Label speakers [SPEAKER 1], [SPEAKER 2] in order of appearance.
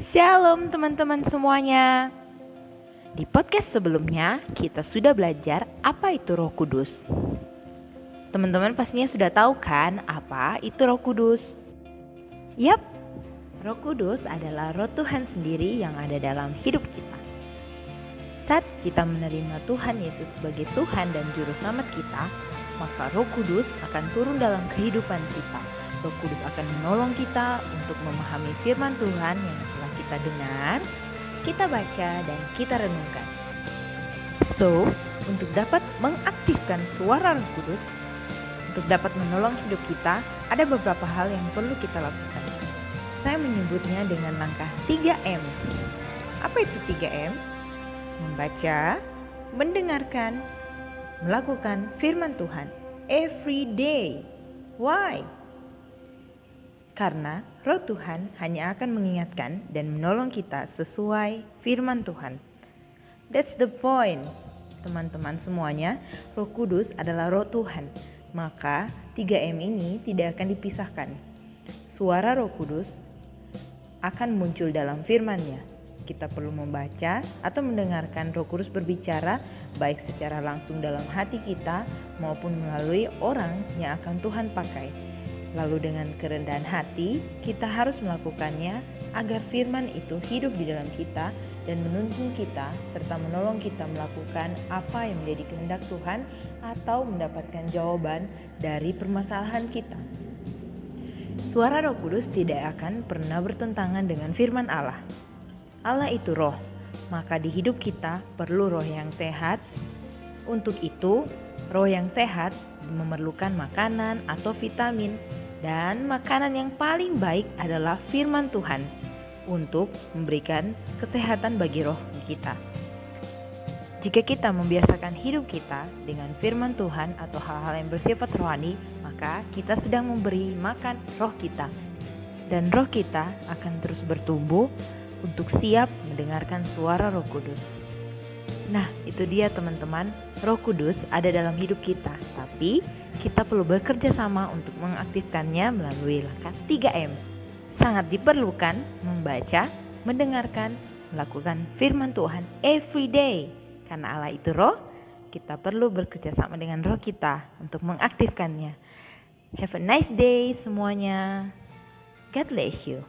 [SPEAKER 1] Shalom teman-teman semuanya. Di podcast sebelumnya kita sudah belajar apa itu Roh Kudus. Teman-teman pastinya sudah tahu kan apa itu Roh Kudus? Yap, Roh Kudus adalah Roh Tuhan sendiri yang ada dalam hidup kita. Saat kita menerima Tuhan Yesus sebagai Tuhan dan Juru Selamat kita, maka Roh Kudus akan turun dalam kehidupan kita. Roh Kudus akan menolong kita untuk memahami firman Tuhan yang kita dengar, kita baca, dan kita renungkan. So, untuk dapat mengaktifkan suara Roh Kudus, untuk dapat menolong hidup kita, ada beberapa hal yang perlu kita lakukan. Saya menyebutnya dengan langkah 3M. Apa itu 3M? Membaca, mendengarkan, melakukan firman Tuhan every day. Why? Karena roh Tuhan hanya akan mengingatkan dan menolong kita sesuai firman Tuhan. That's the point. Teman-teman semuanya, Roh Kudus adalah roh Tuhan. Maka 3M ini tidak akan dipisahkan. Suara Roh Kudus akan muncul dalam firman-Nya. Kita perlu membaca atau mendengarkan Roh Kudus berbicara baik secara langsung dalam hati kita maupun melalui orang yang akan Tuhan pakai. Lalu dengan kerendahan hati, kita harus melakukannya agar firman itu hidup di dalam kita dan menuntun kita serta menolong kita melakukan apa yang menjadi kehendak Tuhan atau mendapatkan jawaban dari permasalahan kita. Suara Roh Kudus tidak akan pernah bertentangan dengan firman Allah. Allah itu roh, maka di hidup kita perlu roh yang sehat. Untuk itu, roh yang sehat memerlukan makanan atau vitamin dan makanan yang paling baik adalah firman Tuhan untuk memberikan kesehatan bagi roh kita. Jika kita membiasakan hidup kita dengan firman Tuhan atau hal-hal yang bersifat rohani, maka kita sedang memberi makan roh kita. Dan roh kita akan terus bertumbuh untuk siap mendengarkan suara Roh Kudus. Nah, itu dia teman-teman, Roh Kudus ada dalam hidup kita, tapi kita perlu bekerja sama untuk mengaktifkannya melalui langkah 3M. Sangat diperlukan membaca, mendengarkan, melakukan firman Tuhan every day. Karena Allah itu roh, kita perlu bekerja sama dengan roh kita untuk mengaktifkannya. Have a nice day semuanya. God bless you.